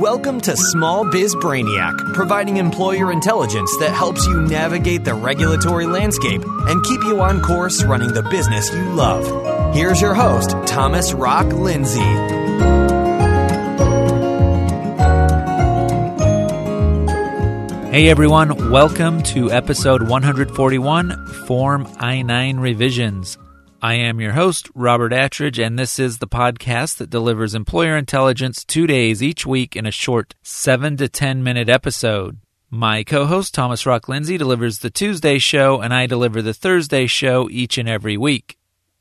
Welcome to Small Biz Brainiac, providing employer intelligence that helps you navigate the regulatory landscape and keep you on course running the business you love. Here's your host, Thomas Rock Lindsay. Hey everyone, welcome to episode 141 Form I 9 Revisions. I am your host, Robert Attridge, and this is the podcast that delivers employer intelligence two days each week in a short 7 to 10 minute episode. My co host, Thomas Rock Lindsay, delivers the Tuesday show, and I deliver the Thursday show each and every week.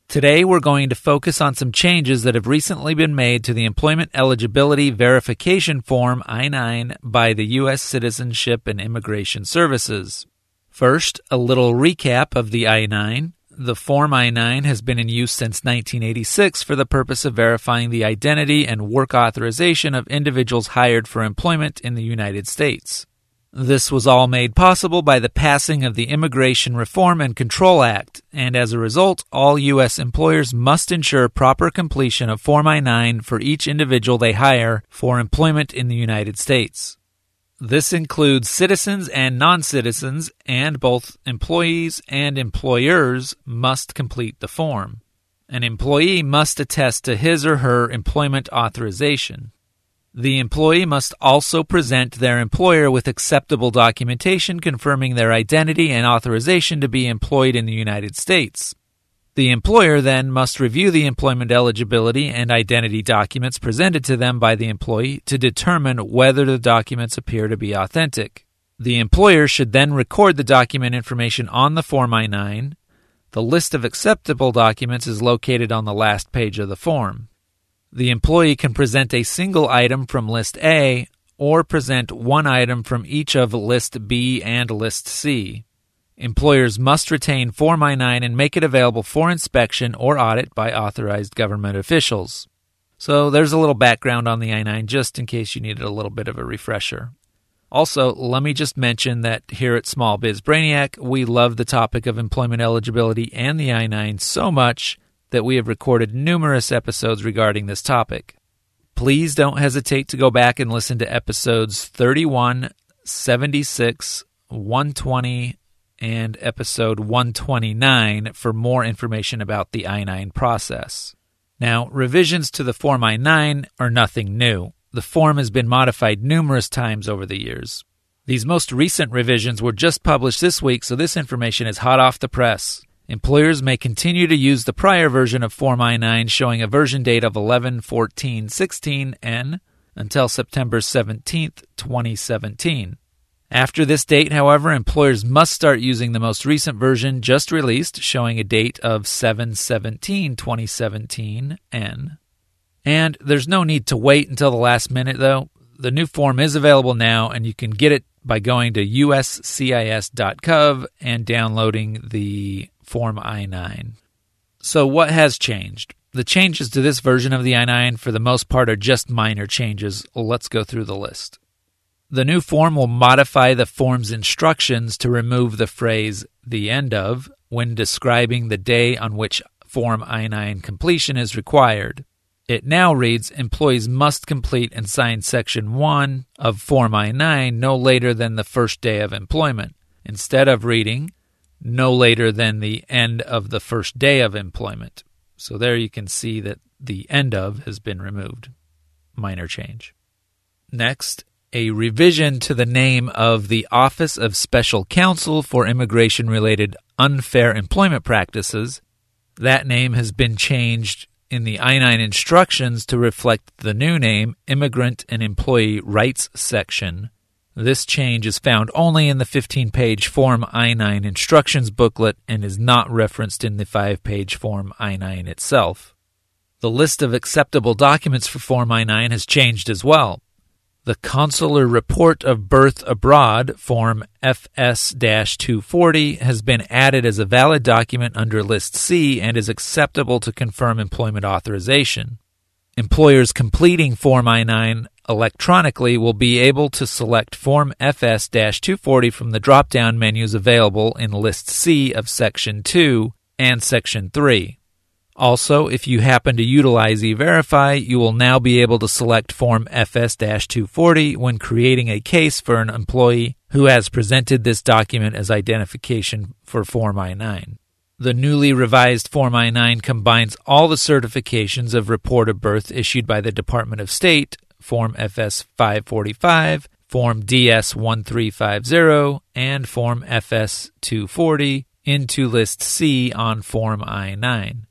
Today, we're going to focus on some changes that have recently been made to the Employment Eligibility Verification Form I 9 by the U.S. Citizenship and Immigration Services. First, a little recap of the I 9. The Form I 9 has been in use since 1986 for the purpose of verifying the identity and work authorization of individuals hired for employment in the United States. This was all made possible by the passing of the Immigration Reform and Control Act, and as a result, all U.S. employers must ensure proper completion of Form I 9 for each individual they hire for employment in the United States. This includes citizens and non citizens, and both employees and employers must complete the form. An employee must attest to his or her employment authorization. The employee must also present their employer with acceptable documentation confirming their identity and authorization to be employed in the United States. The employer then must review the employment eligibility and identity documents presented to them by the employee to determine whether the documents appear to be authentic. The employer should then record the document information on the Form I 9. The list of acceptable documents is located on the last page of the form. The employee can present a single item from List A or present one item from each of List B and List C. Employers must retain Form I 9 and make it available for inspection or audit by authorized government officials. So there's a little background on the I 9 just in case you needed a little bit of a refresher. Also, let me just mention that here at Small Biz Brainiac, we love the topic of employment eligibility and the I 9 so much that we have recorded numerous episodes regarding this topic. Please don't hesitate to go back and listen to episodes 31, 76, 120, and episode 129 for more information about the I 9 process. Now, revisions to the Form I 9 are nothing new. The form has been modified numerous times over the years. These most recent revisions were just published this week, so this information is hot off the press. Employers may continue to use the prior version of Form I 9 showing a version date of 11 14 16 N until September 17, 2017. After this date, however, employers must start using the most recent version just released, showing a date of 7 17 2017 N. And there's no need to wait until the last minute, though. The new form is available now, and you can get it by going to uscis.gov and downloading the Form I 9. So, what has changed? The changes to this version of the I 9, for the most part, are just minor changes. Let's go through the list. The new form will modify the form's instructions to remove the phrase the end of when describing the day on which Form I 9 completion is required. It now reads Employees must complete and sign Section 1 of Form I 9 no later than the first day of employment, instead of reading no later than the end of the first day of employment. So there you can see that the end of has been removed. Minor change. Next, a revision to the name of the Office of Special Counsel for Immigration Related Unfair Employment Practices. That name has been changed in the I 9 instructions to reflect the new name, Immigrant and Employee Rights Section. This change is found only in the 15 page Form I 9 instructions booklet and is not referenced in the 5 page Form I 9 itself. The list of acceptable documents for Form I 9 has changed as well. The Consular Report of Birth Abroad, Form FS 240, has been added as a valid document under List C and is acceptable to confirm employment authorization. Employers completing Form I 9 electronically will be able to select Form FS 240 from the drop down menus available in List C of Section 2 and Section 3. Also, if you happen to utilize eVerify, you will now be able to select Form FS 240 when creating a case for an employee who has presented this document as identification for Form I 9. The newly revised Form I 9 combines all the certifications of report of birth issued by the Department of State, Form FS 545, Form DS 1350, and Form FS 240 into List C on Form I 9.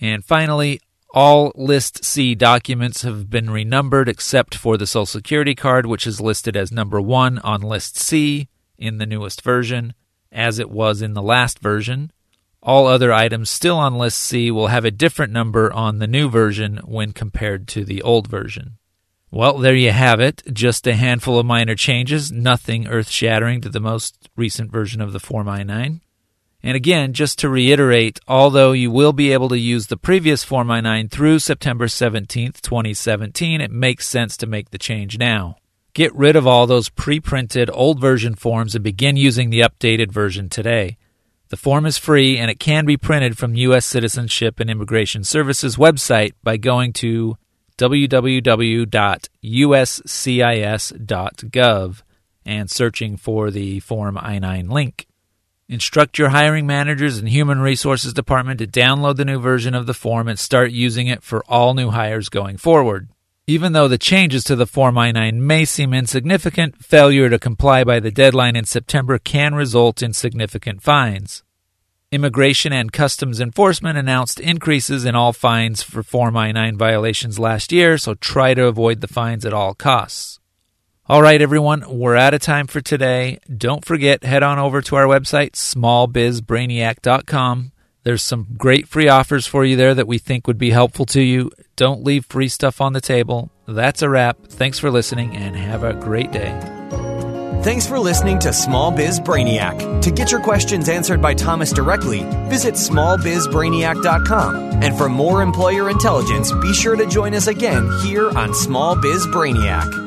And finally, all List C documents have been renumbered except for the Social Security card, which is listed as number one on List C in the newest version, as it was in the last version. All other items still on List C will have a different number on the new version when compared to the old version. Well, there you have it. Just a handful of minor changes, nothing earth shattering to the most recent version of the Form I 9. And again, just to reiterate, although you will be able to use the previous Form I 9 through September 17th, 2017, it makes sense to make the change now. Get rid of all those pre printed old version forms and begin using the updated version today. The form is free and it can be printed from U.S. Citizenship and Immigration Services website by going to www.uscis.gov and searching for the Form I 9 link. Instruct your hiring managers and human resources department to download the new version of the form and start using it for all new hires going forward. Even though the changes to the Form I 9 may seem insignificant, failure to comply by the deadline in September can result in significant fines. Immigration and Customs Enforcement announced increases in all fines for Form I 9 violations last year, so try to avoid the fines at all costs. All right, everyone, we're out of time for today. Don't forget, head on over to our website, smallbizbrainiac.com. There's some great free offers for you there that we think would be helpful to you. Don't leave free stuff on the table. That's a wrap. Thanks for listening and have a great day. Thanks for listening to Small Biz Brainiac. To get your questions answered by Thomas directly, visit smallbizbrainiac.com. And for more employer intelligence, be sure to join us again here on Small Biz Brainiac.